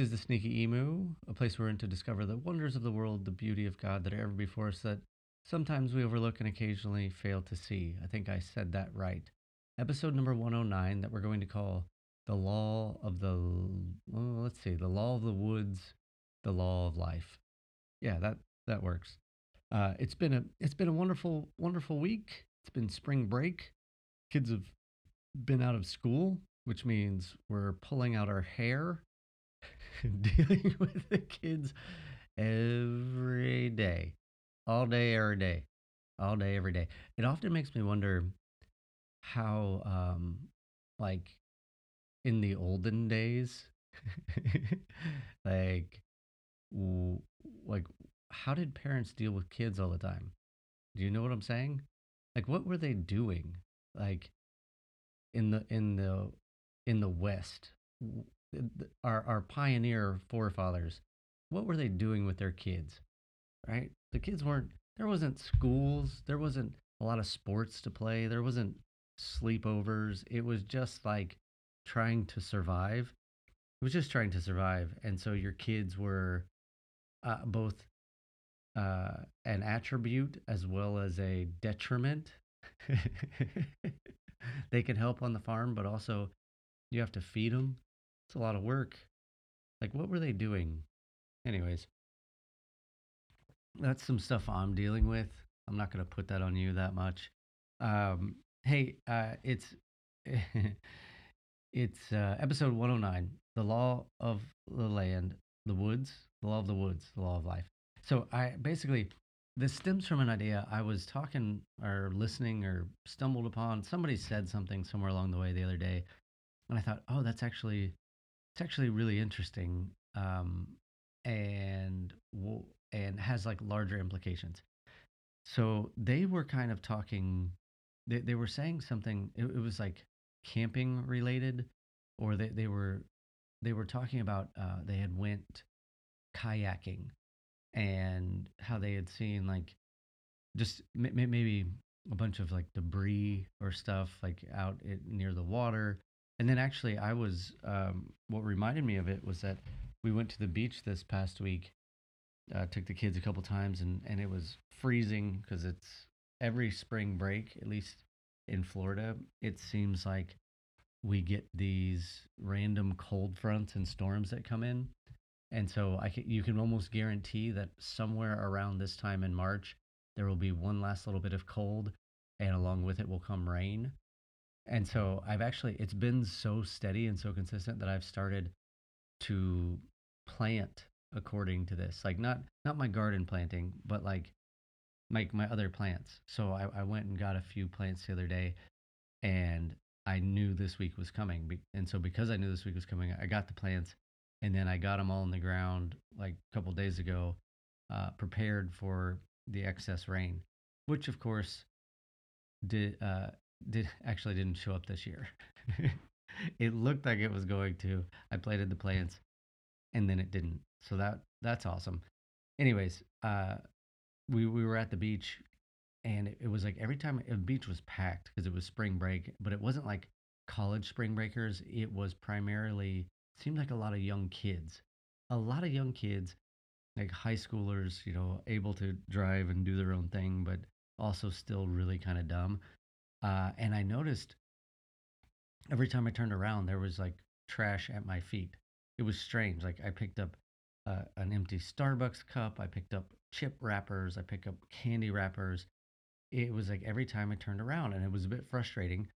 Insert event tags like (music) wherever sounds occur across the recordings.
is the Sneaky Emu, a place we're in to discover the wonders of the world, the beauty of God that are ever before us that sometimes we overlook and occasionally fail to see. I think I said that right. Episode number 109 that we're going to call The Law of the, well, let's see, The Law of the Woods, The Law of Life. Yeah, that, that works. Uh, it's been a it's been a wonderful wonderful week. It's been spring break. Kids have been out of school, which means we're pulling out our hair, (laughs) dealing (laughs) with the kids every day, all day, every day, all day, every day. It often makes me wonder how, um, like, in the olden days, (laughs) like, w- like, how did parents deal with kids all the time? Do you know what I'm saying? Like, what were they doing? Like, in the in the in the West, our our pioneer forefathers, what were they doing with their kids? Right? The kids weren't. There wasn't schools. There wasn't a lot of sports to play. There wasn't sleepovers. It was just like trying to survive. It was just trying to survive, and so your kids were uh, both uh, an attribute as well as a detriment. (laughs) they can help on the farm, but also you have to feed them. It's a lot of work. Like, what were they doing? Anyways, that's some stuff I'm dealing with. I'm not going to put that on you that much. Um, hey, uh, it's (laughs) it's uh, episode 109, the law of the land, the woods, the law of the woods, the law of life. So I basically this stems from an idea I was talking or listening or stumbled upon. Somebody said something somewhere along the way the other day, and I thought, oh, that's actually it's actually really interesting, um, and and has like larger implications. So they were kind of talking. They they were saying something. It, it was like camping related, or they they were they were talking about uh, they had went kayaking and how they had seen like just m- maybe a bunch of like debris or stuff like out it, near the water. And then actually, I was um, what reminded me of it was that we went to the beach this past week. Uh, took the kids a couple times, and and it was freezing because it's every spring break, at least in Florida. It seems like we get these random cold fronts and storms that come in and so I can, you can almost guarantee that somewhere around this time in March, there will be one last little bit of cold, and along with it will come rain. And so I've actually, it's been so steady and so consistent that I've started to plant according to this. Like not not my garden planting, but like like my other plants. So I, I went and got a few plants the other day, and I knew this week was coming. And so because I knew this week was coming, I got the plants and then I got them all in the ground like a couple days ago, uh, prepared for the excess rain, which of course did uh, did actually didn't show up this year. (laughs) it looked like it was going to. I planted the plants, and then it didn't. So that that's awesome. Anyways, uh, we we were at the beach, and it, it was like every time the beach was packed because it was spring break, but it wasn't like college spring breakers. It was primarily seemed like a lot of young kids, a lot of young kids, like high schoolers, you know, able to drive and do their own thing, but also still really kind of dumb. Uh, and I noticed every time I turned around, there was like trash at my feet. It was strange. Like I picked up uh, an empty Starbucks cup, I picked up chip wrappers, I picked up candy wrappers. It was like every time I turned around, and it was a bit frustrating.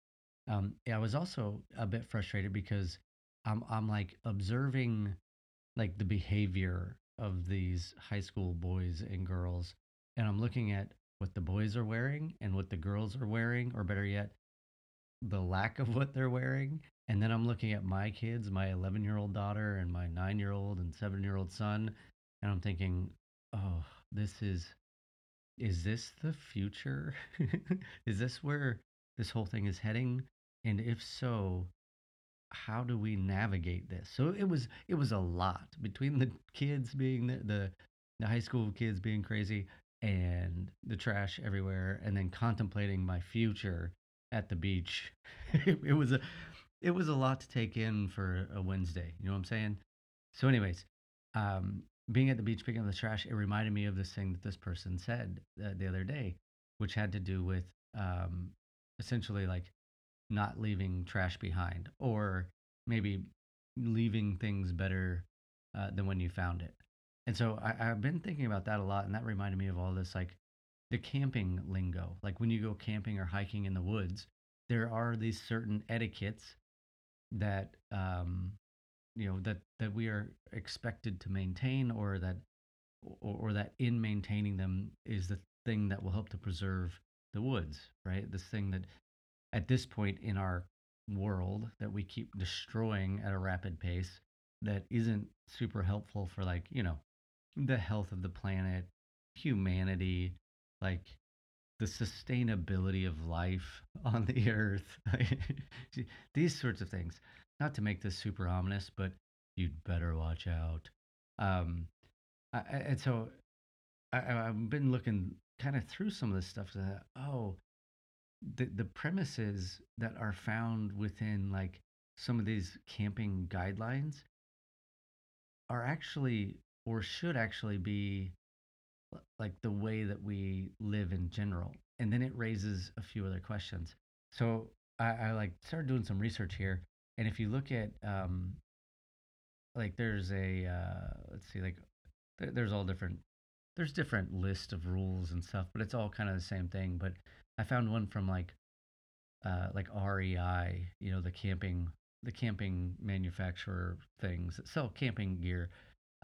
Um, I was also a bit frustrated because I'm I'm like observing like the behavior of these high school boys and girls, and I'm looking at what the boys are wearing and what the girls are wearing, or better yet, the lack of what they're wearing. And then I'm looking at my kids, my 11 year old daughter and my nine year old and seven year old son, and I'm thinking, oh, this is is this the future? (laughs) is this where this whole thing is heading? And if so, how do we navigate this? So it was it was a lot between the kids being the the, the high school kids being crazy and the trash everywhere, and then contemplating my future at the beach. (laughs) it, it was a it was a lot to take in for a Wednesday. You know what I'm saying? So, anyways, um, being at the beach picking up the trash, it reminded me of this thing that this person said uh, the other day, which had to do with um, essentially like not leaving trash behind or maybe leaving things better uh, than when you found it. And so I, I've been thinking about that a lot, and that reminded me of all this like the camping lingo. Like when you go camping or hiking in the woods, there are these certain etiquettes that um, you know that that we are expected to maintain, or that or, or that in maintaining them is the thing that will help to preserve the woods, right? This thing that at this point in our world that we keep destroying at a rapid pace that isn't super helpful for like you know the health of the planet humanity like the sustainability of life (laughs) on the earth (laughs) these sorts of things. Not to make this super ominous but you'd better watch out. Um I, and so I, i've been looking kind of through some of this stuff that oh the the premises that are found within like some of these camping guidelines are actually or should actually be like the way that we live in general and then it raises a few other questions so i, I like started doing some research here and if you look at um like there's a uh let's see like there, there's all different there's different list of rules and stuff but it's all kind of the same thing but I found one from like uh, like REI, you know, the camping the camping manufacturer things that sell camping gear.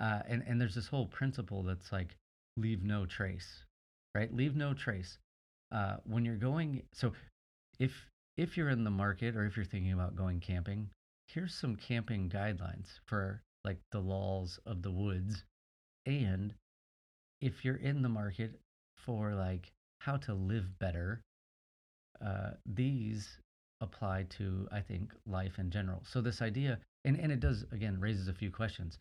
Uh, and and there's this whole principle that's like leave no trace, right? Leave no trace. Uh, when you're going, so if if you're in the market or if you're thinking about going camping, here's some camping guidelines for like the laws of the woods, and if you're in the market for like how to live better, uh, these apply to, I think, life in general. So this idea, and, and it does, again, raises a few questions.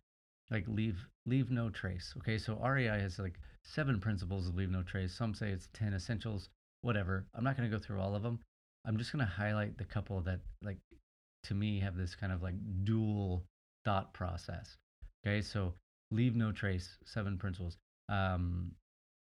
Like leave leave no trace. Okay, so REI has like seven principles of leave no trace. Some say it's 10 essentials, whatever. I'm not going to go through all of them. I'm just going to highlight the couple that like to me have this kind of like dual thought process. Okay, so leave no trace, seven principles. Um,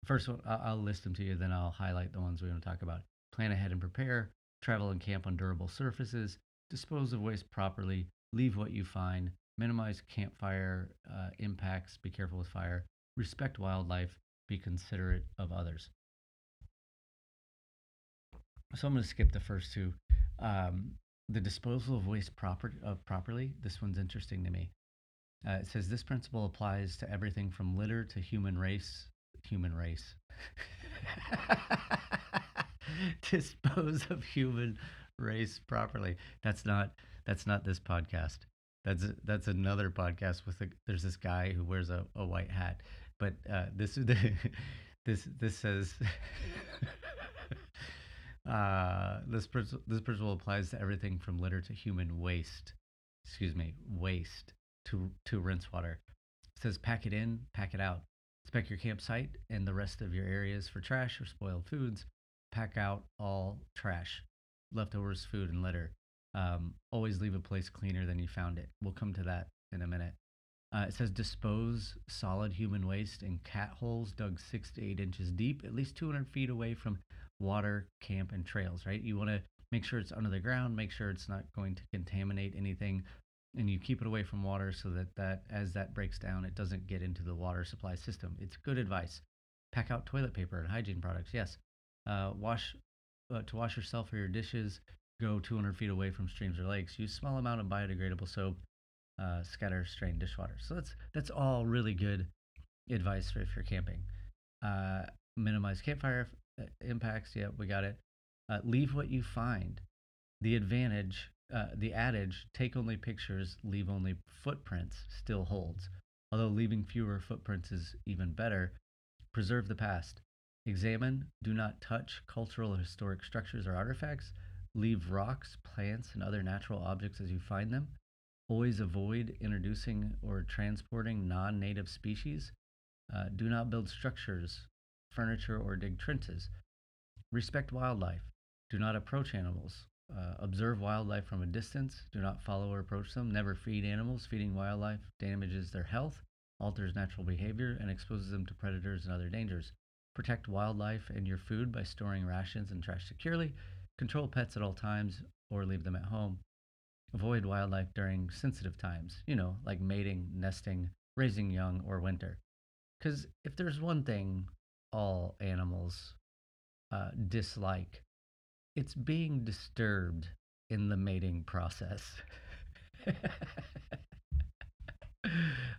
First one, I'll list them to you, then I'll highlight the ones we want to talk about. Plan ahead and prepare, travel and camp on durable surfaces, dispose of waste properly, leave what you find, minimize campfire uh, impacts, be careful with fire, respect wildlife, be considerate of others. So I'm going to skip the first two. Um, the disposal of waste proper, uh, properly, this one's interesting to me. Uh, it says this principle applies to everything from litter to human race human race. (laughs) Dispose of human race properly. That's not that's not this podcast. That's that's another podcast with a, there's this guy who wears a, a white hat. But uh, this (laughs) this this says (laughs) uh, this this principle applies to everything from litter to human waste. Excuse me, waste to to rinse water. It says pack it in, pack it out. Inspect your campsite and the rest of your areas for trash or spoiled foods. Pack out all trash, leftovers, food, and litter. Um, always leave a place cleaner than you found it. We'll come to that in a minute. Uh, it says dispose solid human waste in cat holes dug six to eight inches deep, at least 200 feet away from water, camp, and trails, right? You want to make sure it's under the ground, make sure it's not going to contaminate anything and you keep it away from water so that, that as that breaks down, it doesn't get into the water supply system. It's good advice. Pack out toilet paper and hygiene products. Yes. Uh, wash uh, to wash yourself or your dishes. Go 200 feet away from streams or lakes. Use small amount of biodegradable soap. Uh, scatter strained dishwater. So that's that's all really good advice for if you're camping. Uh, minimize campfire uh, impacts. Yeah, we got it. Uh, leave what you find. The advantage uh, the adage, take only pictures, leave only footprints, still holds. Although leaving fewer footprints is even better, preserve the past. Examine, do not touch cultural or historic structures or artifacts. Leave rocks, plants, and other natural objects as you find them. Always avoid introducing or transporting non native species. Uh, do not build structures, furniture, or dig trenches. Respect wildlife. Do not approach animals uh, observe wildlife from a distance. Do not follow or approach them. Never feed animals. Feeding wildlife damages their health, alters natural behavior, and exposes them to predators and other dangers. Protect wildlife and your food by storing rations and trash securely. Control pets at all times or leave them at home. Avoid wildlife during sensitive times, you know, like mating, nesting, raising young, or winter. Because if there's one thing all animals uh, dislike, it's being disturbed in the mating process. (laughs)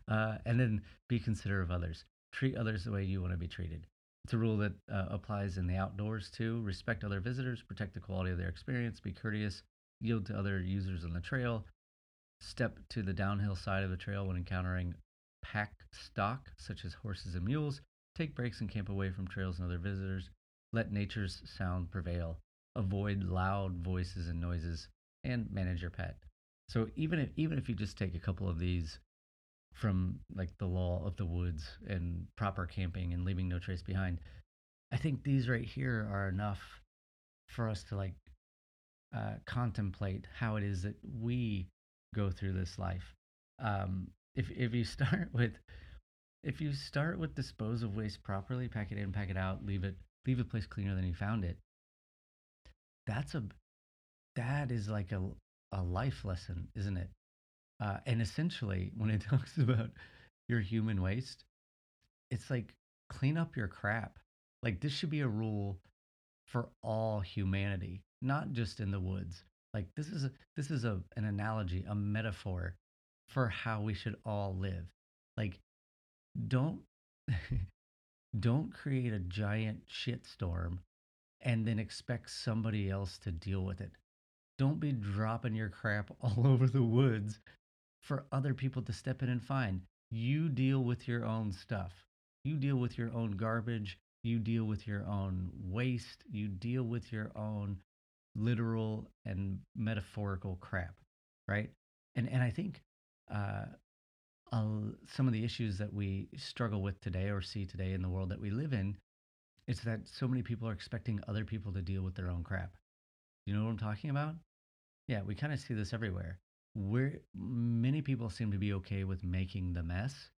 uh, and then be considerate of others. Treat others the way you want to be treated. It's a rule that uh, applies in the outdoors too. Respect other visitors, protect the quality of their experience, be courteous, yield to other users on the trail, step to the downhill side of the trail when encountering pack stock, such as horses and mules, take breaks and camp away from trails and other visitors, let nature's sound prevail, avoid loud voices and noises, and manage your pet. So even if even if you just take a couple of these from like the law of the woods and proper camping and leaving no trace behind, I think these right here are enough for us to like uh, contemplate how it is that we go through this life. Um, if if you (laughs) start with if you start with dispose of waste properly, pack it in, pack it out, leave it leave a place cleaner than you found it. That's a that is like a a life lesson, isn't it? Uh, and essentially, when it (laughs) talks about your human waste, it's like clean up your crap. Like this should be a rule for all humanity, not just in the woods. Like this is a, this is a an analogy, a metaphor for how we should all live. Like don't (laughs) don't create a giant shitstorm and then expect somebody else to deal with it. Don't be dropping your crap (laughs) all over the woods for other people to step in and find. You deal with your own stuff. You deal with your own garbage. You deal with your own waste. You deal with your own literal and metaphorical crap, right? And and I think uh, uh, some of the issues that we struggle with today or see today in the world that we live in is that so many people are expecting other people to deal with their own crap. You know what I'm talking about? Yeah, we kind of see this everywhere. Where many people seem to be okay with making the mess,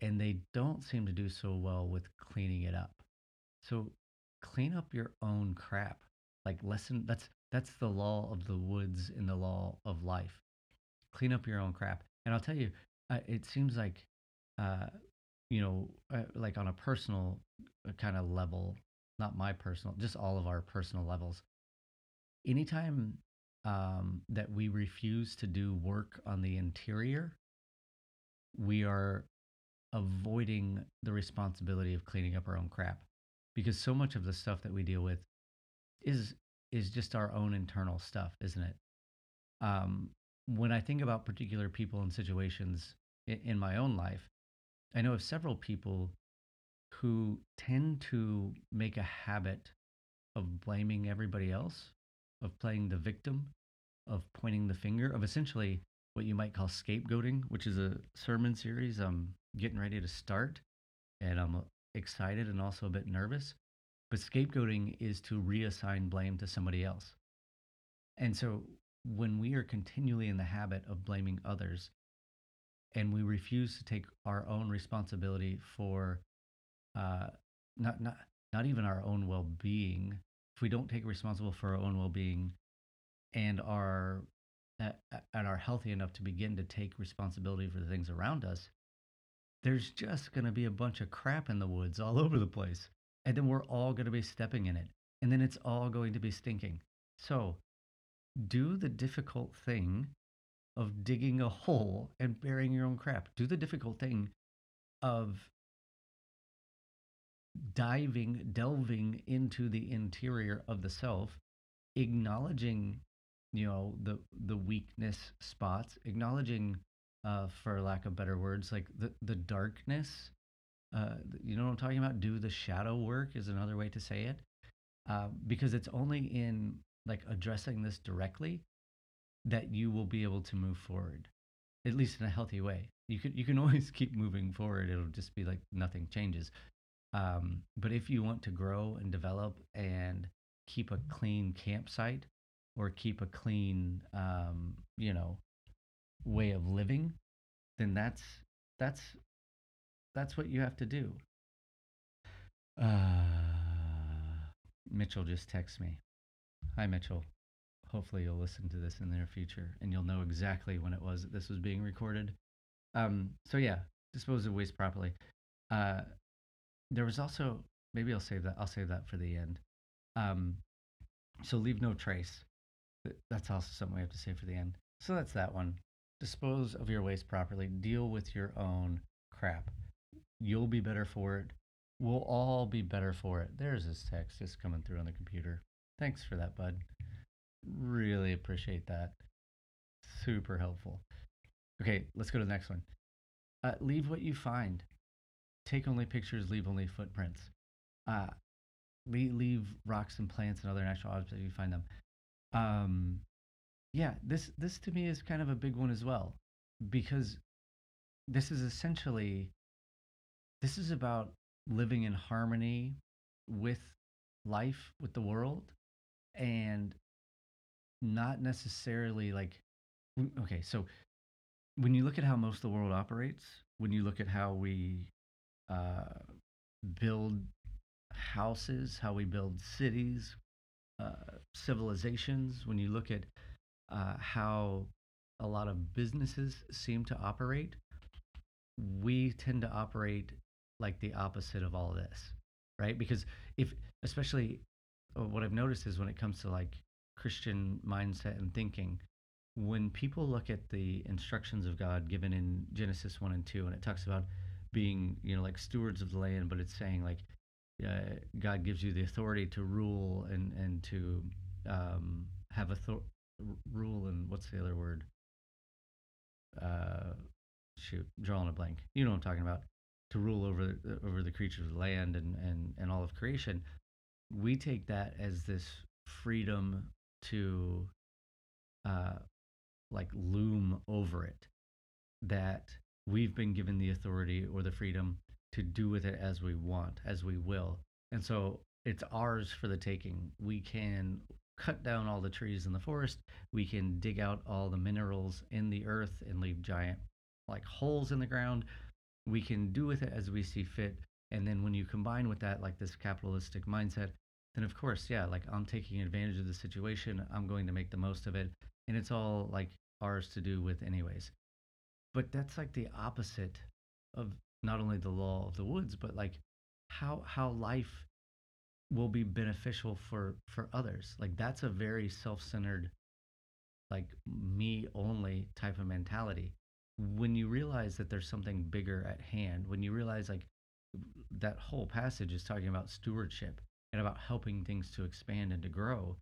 and they don't seem to do so well with cleaning it up. So clean up your own crap. Like lesson that's that's the law of the woods in the law of life. Clean up your own crap. And I'll tell you, uh, it seems like uh, you know, uh, like on a personal uh, kind of level, not my personal, just all of our personal levels. Anytime um, that we refuse to do work on the interior, we are avoiding the responsibility of cleaning up our own crap because so much of the stuff that we deal with is is just our own internal stuff, isn't it? Um, when I think about particular people and situations in, in my own life, I know of several people who tend to make a habit of blaming everybody else, of playing the victim, of pointing the finger, of essentially what you might call scapegoating, which is a sermon series I'm getting ready to start. And I'm excited and also a bit nervous. But scapegoating is to reassign blame to somebody else. And so when we are continually in the habit of blaming others and we refuse to take our own responsibility for uh, not, not, not even our own well being, if we don't take responsible for our own well being and are uh, and are healthy enough to begin to take responsibility for the things around us, there's just going to be a bunch of crap in the woods all (laughs) over the place. And then we're all going to be stepping in it. And then it's all going to be stinking. So do the difficult thing of digging a hole and burying your own crap. Do the difficult thing of diving, delving into the interior of the self, acknowledging, you know, the the weakness spots, acknowledging, uh, for lack of better words, like the the darkness. Uh, you know what I'm talking about? Do the shadow work is another way to say it, uh, because it's only in like addressing this directly that you will be able to move forward, at least in a healthy way. You can you can (laughs) always keep moving forward. It'll just be like nothing changes. Um, but if you want to grow and develop and keep a clean campsite or keep a clean, um, you know, way of living, then that's that's that's what you have to do. Uh, Mitchell just texts me. Hi, Mitchell. Hopefully, you'll listen to this in the near future and you'll know exactly when it was that this was being recorded. Um, so, yeah, dispose of waste properly. Uh, there was also, maybe I'll save that. I'll save that for the end. Um, so, leave no trace. That's also something we have to say for the end. So, that's that one. Dispose of your waste properly. Deal with your own crap. You'll be better for it. We'll all be better for it. There's this text just coming through on the computer. Thanks for that, bud. Really appreciate that. Super helpful. Okay, let's go to the next one. Uh, leave what you find. Take only pictures, leave only footprints. Uh, leave, leave rocks and plants and other natural objects if you find them. Um, yeah, this this to me is kind of a big one as well, because this is essentially this is about living in harmony with life, with the world, and not necessarily like okay so when you look at how most of the world operates when you look at how we uh, build houses how we build cities uh, civilizations. When you look at uh, how a lot of businesses seem to operate we tend to operate like the opposite of all this right? Because if especially uh, what i've noticed is when it comes to like Christian mindset and thinking, when people look at the instructions of God given in Genesis 1 and 2, and it talks about being, you know, like stewards of the land, but it's saying like uh, God gives you the authority to rule and, and to um, have author- rule and what's the other word? Uh, shoot, drawing a blank. You know what I'm talking about. To rule over the, over the creatures of the land and, and, and all of creation. We take that as this freedom to uh, like loom over it that we've been given the authority or the freedom to do with it as we want, as we will. And so it's ours for the taking. We can cut down all the trees in the forest. We can dig out all the minerals in the earth and leave giant like holes in the ground. We can do with it as we see fit. And then when you combine with that, like this capitalistic mindset, then of course, yeah, like I'm taking advantage of the situation. I'm going to make the most of it. And it's all like ours to do with, anyways. But that's like the opposite of not only the law of the woods, but like how how life will be beneficial for for others. Like that's a very self-centered, like me only type of mentality. When you realize that there's something bigger at hand, when you realize like that whole passage is talking about stewardship and about helping things to expand and to grow,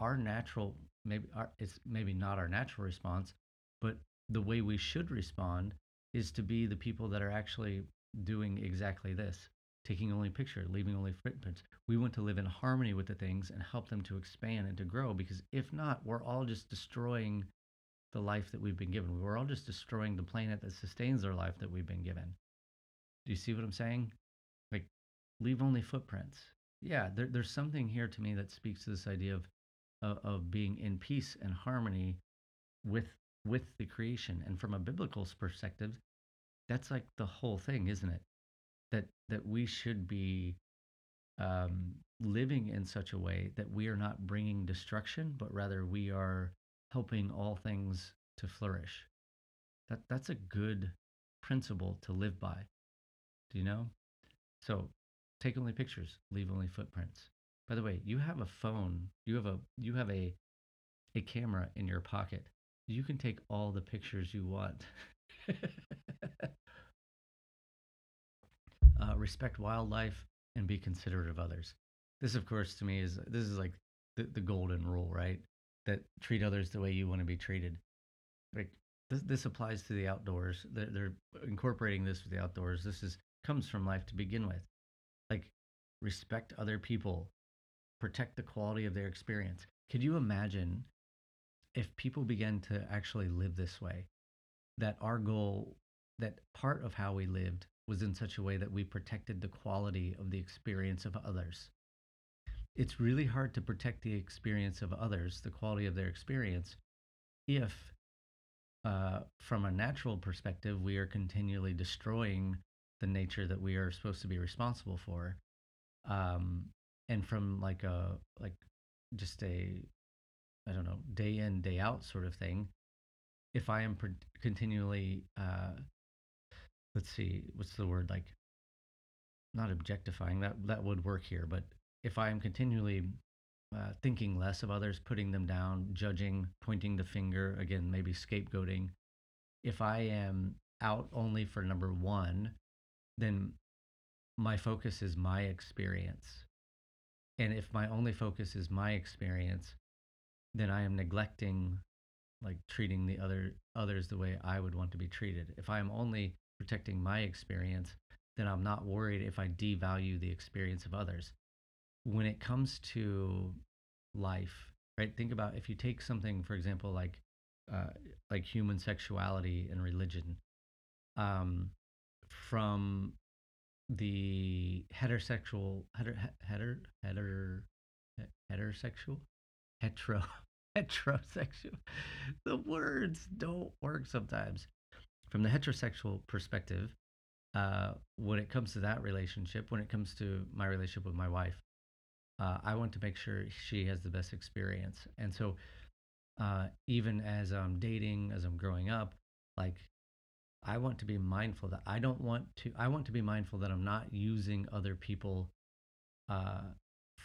our natural maybe our, it's maybe not our natural response, but the way we should respond is to be the people that are actually doing exactly this taking only picture leaving only footprints. We want to live in harmony with the things and help them to expand and to grow because if not we're all just destroying the life that we've been given. We're all just destroying the planet that sustains our life that we've been given. Do you see what i'm saying? Like leave only footprints. Yeah, there, there's something here to me that speaks to this idea of, of of being in peace and harmony with with the creation. And from a biblical perspective, that's like the whole thing, isn't it? That that we should be um, living in such a way that we are not bringing destruction, but rather we are helping all things to flourish. That that's a good principle to live by. Do you know? So Take only pictures, leave only footprints. By the way, you have a phone, you have a you have a a camera in your pocket. You can take all the pictures you want. (laughs) uh, respect wildlife and be considerate of others. This, of course, to me is this is like the, the golden rule, right? That treat others the way you want to be treated. Like this, this applies to the outdoors. They're, they're incorporating this with the outdoors. This is comes from life to begin with like respect other people, protect the quality of their experience. Could you imagine if people began to actually live this way? That our goal, that part of how we lived was in such a way that we protected the quality of the experience of others. it's really hard to protect the experience of others, the quality of their experience, if uh, from a natural perspective, we are continually destroying the nature that we are supposed to be responsible for. Um, and from like a like just a I don't know day in day out sort of thing. If I am continually uh, let's see what's the word like not objectifying that that would work here, but if I am continually uh, thinking less of others, putting them down, judging, pointing the finger, again, maybe scapegoating. If I am out only for number one, then my focus is my experience. And if my only focus is my experience, then I am neglecting like treating the other others the way I would want to be treated. If I am only protecting my experience, then I'm not worried if I devalue the experience of others when it comes to life, right? Think about if you take something, for example, like uh, like human sexuality and religion, um, from the heterosexual heter heter heter heterosexual hetero (laughs) heterosexual the words don't work sometimes from the heterosexual perspective uh, when it comes to that relationship when it comes to my relationship with my wife uh, I want to make sure she has the best experience. And so, uh, even as I'm dating, as I'm growing up, like I want to be mindful that I don't want to, I want to be mindful that I'm not using other people uh,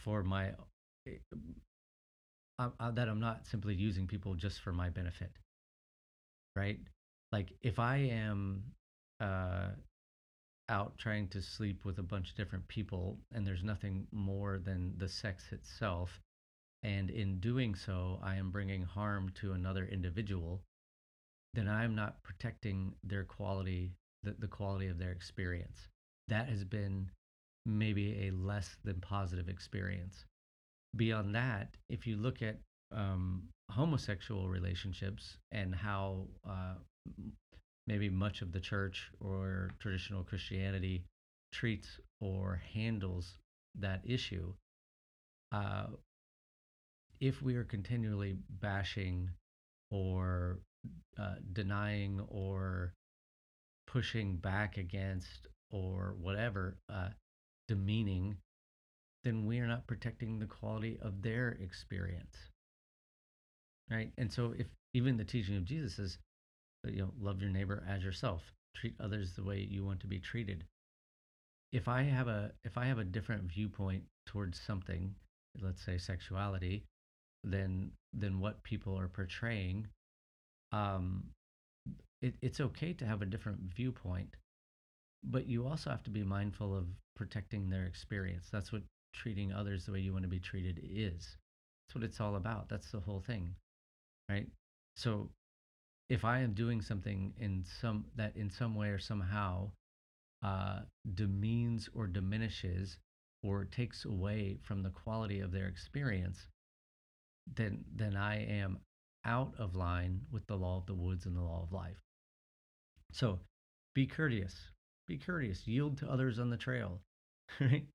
for my, uh, that I'm not simply using people just for my benefit. Right? Like if I am uh, out trying to sleep with a bunch of different people and there's nothing more than the sex itself and in doing so i am bringing harm to another individual then i'm not protecting their quality the, the quality of their experience that has been maybe a less than positive experience beyond that if you look at um, homosexual relationships and how uh, maybe much of the church or traditional Christianity treats or handles that issue. Uh, if we are continually bashing or uh, denying or pushing back against or whatever, uh, demeaning, then we are not protecting the quality of their experience. Right. And so, if even the teaching of Jesus is you know love your neighbor as yourself treat others the way you want to be treated if i have a if i have a different viewpoint towards something let's say sexuality than than what people are portraying um it, it's okay to have a different viewpoint but you also have to be mindful of protecting their experience that's what treating others the way you want to be treated is that's what it's all about that's the whole thing right so if I am doing something in some that in some way or somehow uh, demeans or diminishes or takes away from the quality of their experience, then then I am out of line with the law of the woods and the law of life. So be courteous. Be courteous. Yield to others on the trail. (laughs) Right?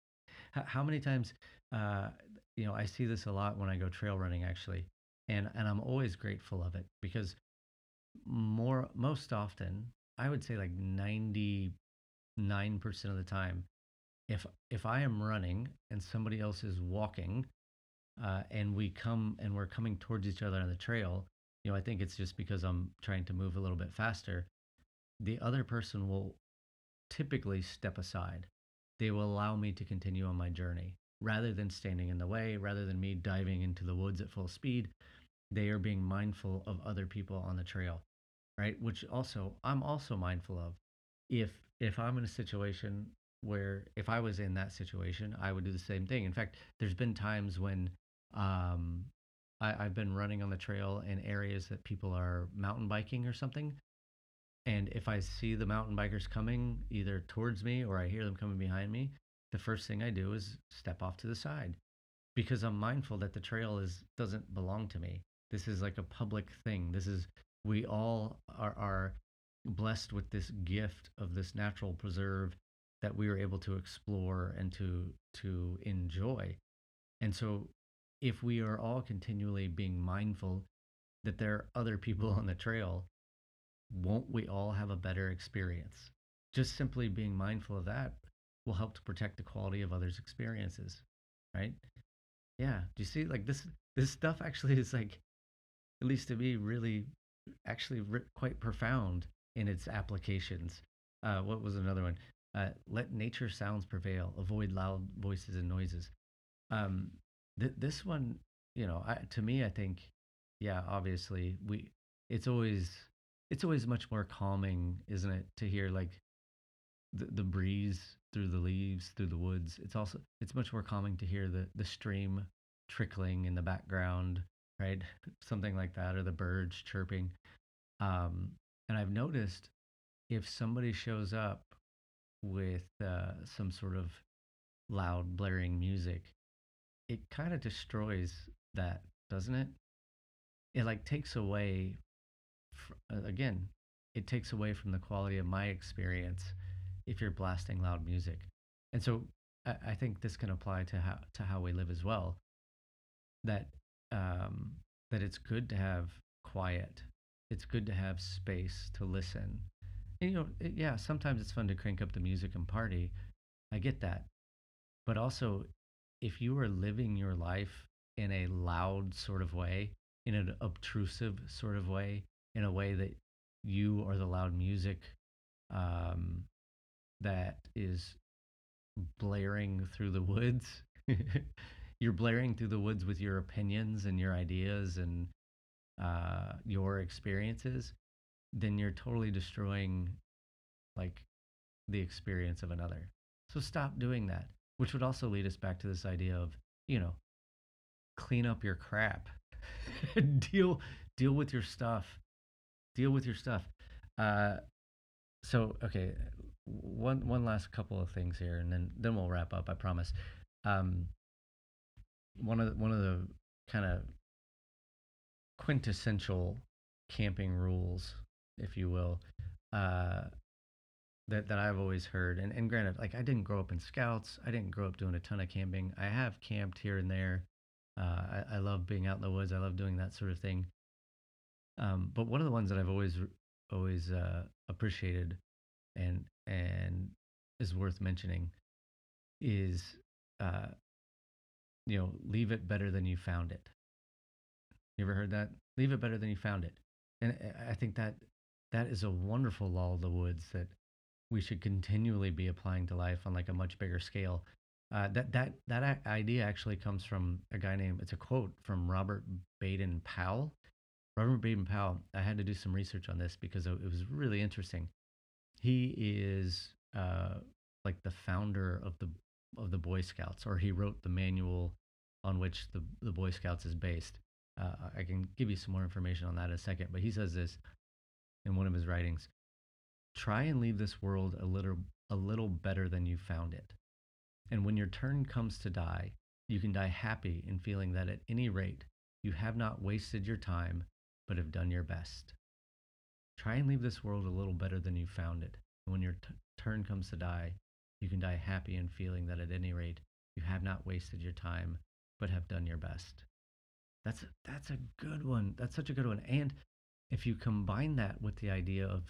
How many times, uh, you know, I see this a lot when I go trail running actually, and and I'm always grateful of it because more most often, I would say like 99% of the time, if if I am running and somebody else is walking, uh, and we come and we're coming towards each other on the trail, you know, I think it's just because I'm trying to move a little bit faster. The other person will typically step aside. They will allow me to continue on my journey. Rather than standing in the way, rather than me diving into the woods at full speed they are being mindful of other people on the trail right? Which also i'm also mindful of. If if i'm in a situation where if i was in that situation i would do the same thing. In fact there's been times when um I, i've been running on the trail in areas that people are mountain biking or something and if i see the mountain bikers coming either towards me or i hear them coming behind me the first thing i do is step off to the side because i'm mindful that the trail is doesn't belong to me this is like a public thing. This is we all are, are blessed with this gift of this natural preserve that we are able to explore and to to enjoy. And so, if we are all continually being mindful that there are other people (laughs) on the trail, won't we all have a better experience? Just simply being mindful of that will help to protect the quality of others' experiences, right? Yeah. Do you see? Like this, this stuff actually is like, at least to me, really, actually ri quite profound in its applications. Uh, what was another one? Uh, let nature sounds prevail. Avoid loud voices and noises. Um, th- this one, you know, I, to me, I think, yeah, obviously, we. It's always, it's always much more calming, isn't it, to hear like the, the breeze through the leaves, through the woods. It's also, it's much more calming to hear the the stream trickling in the background, right? (laughs) Something like that, or the birds chirping. Um, and I've noticed if somebody shows up with uh, some sort of loud, blaring music, it kind of destroys that, doesn't it? It like takes away, again, it takes away from the quality of my experience if you're blasting loud music. And so I, I think this can apply to how to how we live as well. That um, that it's good to have quiet. It's good to have space to listen. And, you know, it, yeah, sometimes it's fun to crank up the music and party. I get that. But also, if you are living your life in a loud sort of way, in an obtrusive sort of way, in a way that you are the loud music um, that is blaring through the woods, (laughs) you're blaring through the woods with your opinions and your ideas and uh, your experiences, then you're totally destroying like the experience of another. So stop doing that, which would also lead us back to this idea of, you know, clean up your crap. (laughs) deal deal with your stuff. Deal with your stuff. Uh so okay, one one last couple of things here and then then we'll wrap up, I promise. Um one of the, one of the kind of quintessential camping rules, if you will, uh that that I've always heard. And and granted, like I didn't grow up in scouts. I didn't grow up doing a ton of camping. I have camped here and there. Uh, I, I love being out in the woods. I love doing that sort of thing. Um, but one of the ones that I've always always uh, appreciated and and is worth mentioning is uh, you know leave it better than you found it. You ever heard that? Leave it better than you found it. And I I think that that is a wonderful law of the woods that we should continually be applying to life on like a much bigger scale. Uh, that that that idea actually comes from a guy named it's a quote from Robert Baden Powell. Robert Baden Powell. I had to do some research on this because it it was really interesting. He is uh, like the founder of the of the Boy Scouts, or he wrote the manual on which the the Boy Scouts is based. Uh, I can give you some more information on that in a second, but he says this in one of his writings try and leave this world a little a little better than you found it. And when your turn comes to die, you can die happy in feeling that at any rate you have not wasted your time, but have done your best. Try and leave this world a little better than you found it. And when your t- turn comes to die, you can die happy in feeling that at any rate you have not wasted your time, but have done your best. That's a, that's a good one. That's such a good one. And if you combine that with the idea of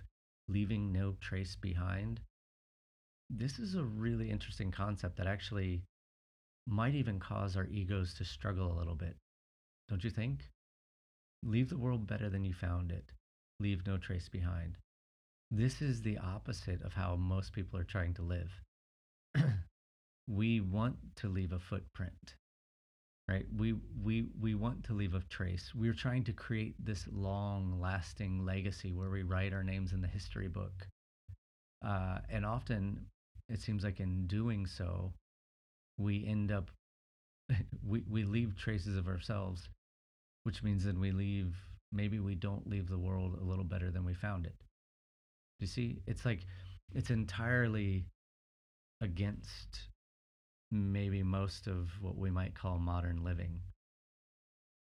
leaving no trace behind, this is a really interesting concept that actually might even cause our egos to struggle a little bit. Don't you think? Leave the world better than you found it. Leave no trace behind. This is the opposite of how most people are trying to live. (clears throat) we want to leave a footprint right we we we want to leave a trace we're trying to create this long lasting legacy where we write our names in the history book uh, and often it seems like in doing so we end up (laughs) we, we leave traces of ourselves which means that we leave maybe we don't leave the world a little better than we found it you see it's like it's entirely against maybe most of what we might call modern living.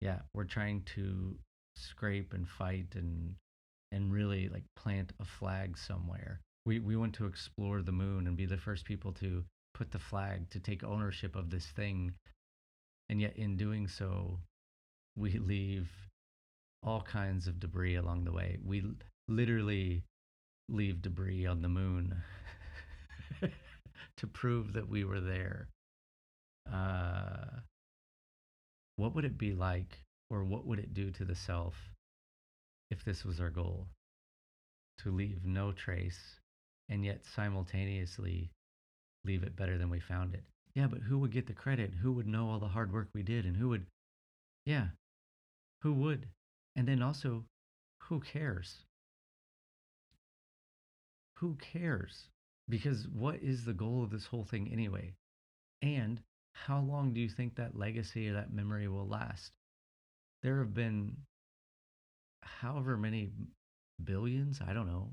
Yeah, we're trying to scrape and fight and and really like plant a flag somewhere. We we want to explore the moon and be the first people to put the flag to take ownership of this thing And yet, in doing so, we leave all kinds of debris along the way. We literally leave debris on the moon (laughs) to prove that we were there. Uh, what would it be like, or what would it do to the self if this was our goal? To leave no trace and yet simultaneously leave it better than we found it. Yeah, but who would get the credit? Who would know all the hard work we did? And who would, yeah, who would? And then also, who cares? Who cares? Because what is the goal of this whole thing anyway? And how long do you think that legacy or that memory will last? There have been however many billions, I don't know,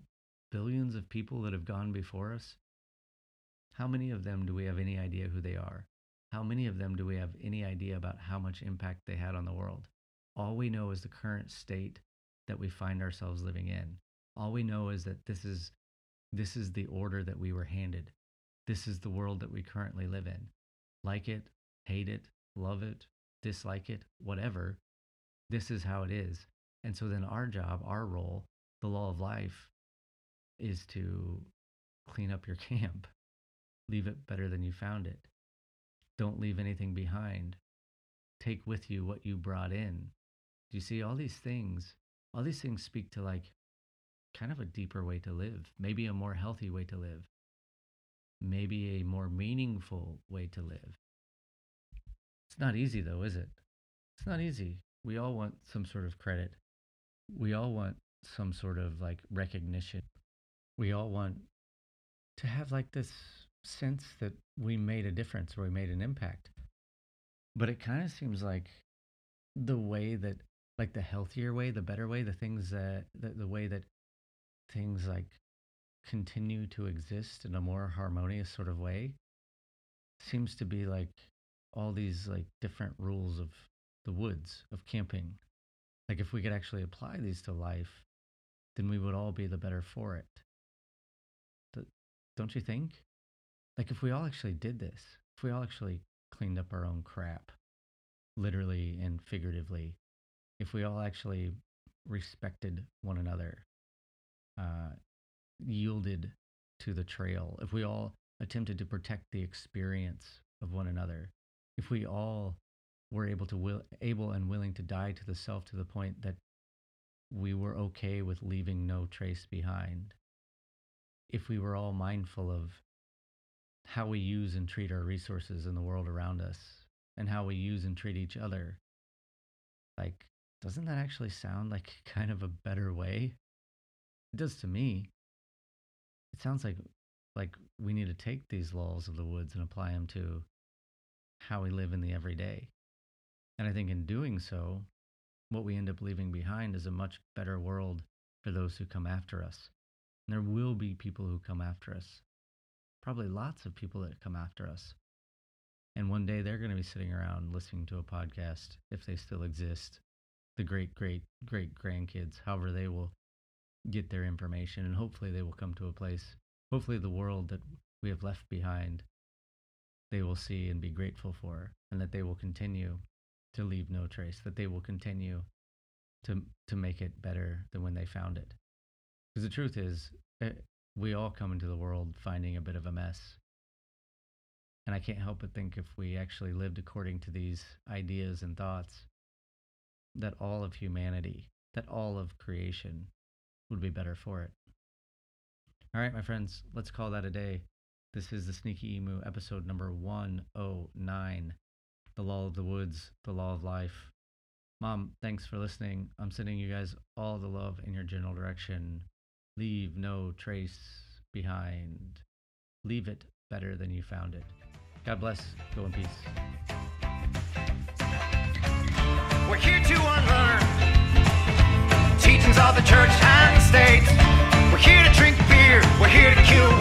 billions of people that have gone before us. How many of them do we have any idea who they are? How many of them do we have any idea about how much impact they had on the world? All we know is the current state that we find ourselves living in. All we know is that this is this is the order that we were handed. This is the world that we currently live in. Like it, hate it, love it, dislike it, whatever. This is how it is. And so then our job, our role, the law of life is to clean up your (laughs) camp. Leave it better than you found it. Don't leave anything behind. Take with you what you brought in. Do you see all these things? All these things speak to like kind of a deeper way to live, maybe a more healthy way to live, maybe a more meaningful way to live. It's not easy though, is it? It's not easy. We all want some sort of credit. We all want some sort of like recognition. We all want to have like this sense that we made a difference or we made an impact. But it kind of seems like the way that like the healthier way, the better way, the things that the, the way that things like continue to exist in a more harmonious sort of way seems to be like all these like different rules of the woods of camping. Like if we could actually apply these to life then we would all be the better for it. Don't you think? Like if we all actually did this if we all actually cleaned up our own crap literally and figuratively if we all actually respected one another uh, yielded to the trail, if we all attempted to protect the experience of one another, if we all were able to will, able and willing to die to the self to the point that we were okay with leaving no trace behind, if we were all mindful of how we use and treat our resources in the world around us and how we use and treat each other, like, doesn't that actually sound like (laughs) kind of a better way? It does to me. It sounds like like we need to take these laws of the woods and apply them to how we live in the everyday. And I think in doing so, what we end up leaving behind is a much better world for those who come after us. And there will be people who come after us. Probably lots of people that come after us. And one day they're going to be sitting around listening to a podcast if they still exist. The great, great, great grandkids, however, they will get their information and hopefully they will come to a place hopefully the world that we have left behind they will see and be grateful for and that they will continue to leave no trace that they will continue to to make it better than when they found it. Because the truth is eh, we all come into the world finding a bit of a mess. And i can't help but think if we actually lived according to these ideas and thoughts that all of humanity that all of creation would be better for it. All right, my friends, let's call that a day. This is the Sneaky Emu episode number 109 The Law of the Woods, The Law of Life. Mom, thanks for listening. I'm sending you guys all the love in your general direction. Leave no trace behind. Leave it better than you found it. God bless. Go in peace. We're here to unlearn teachings of the church and state. We're here to drink beer, we're here to kill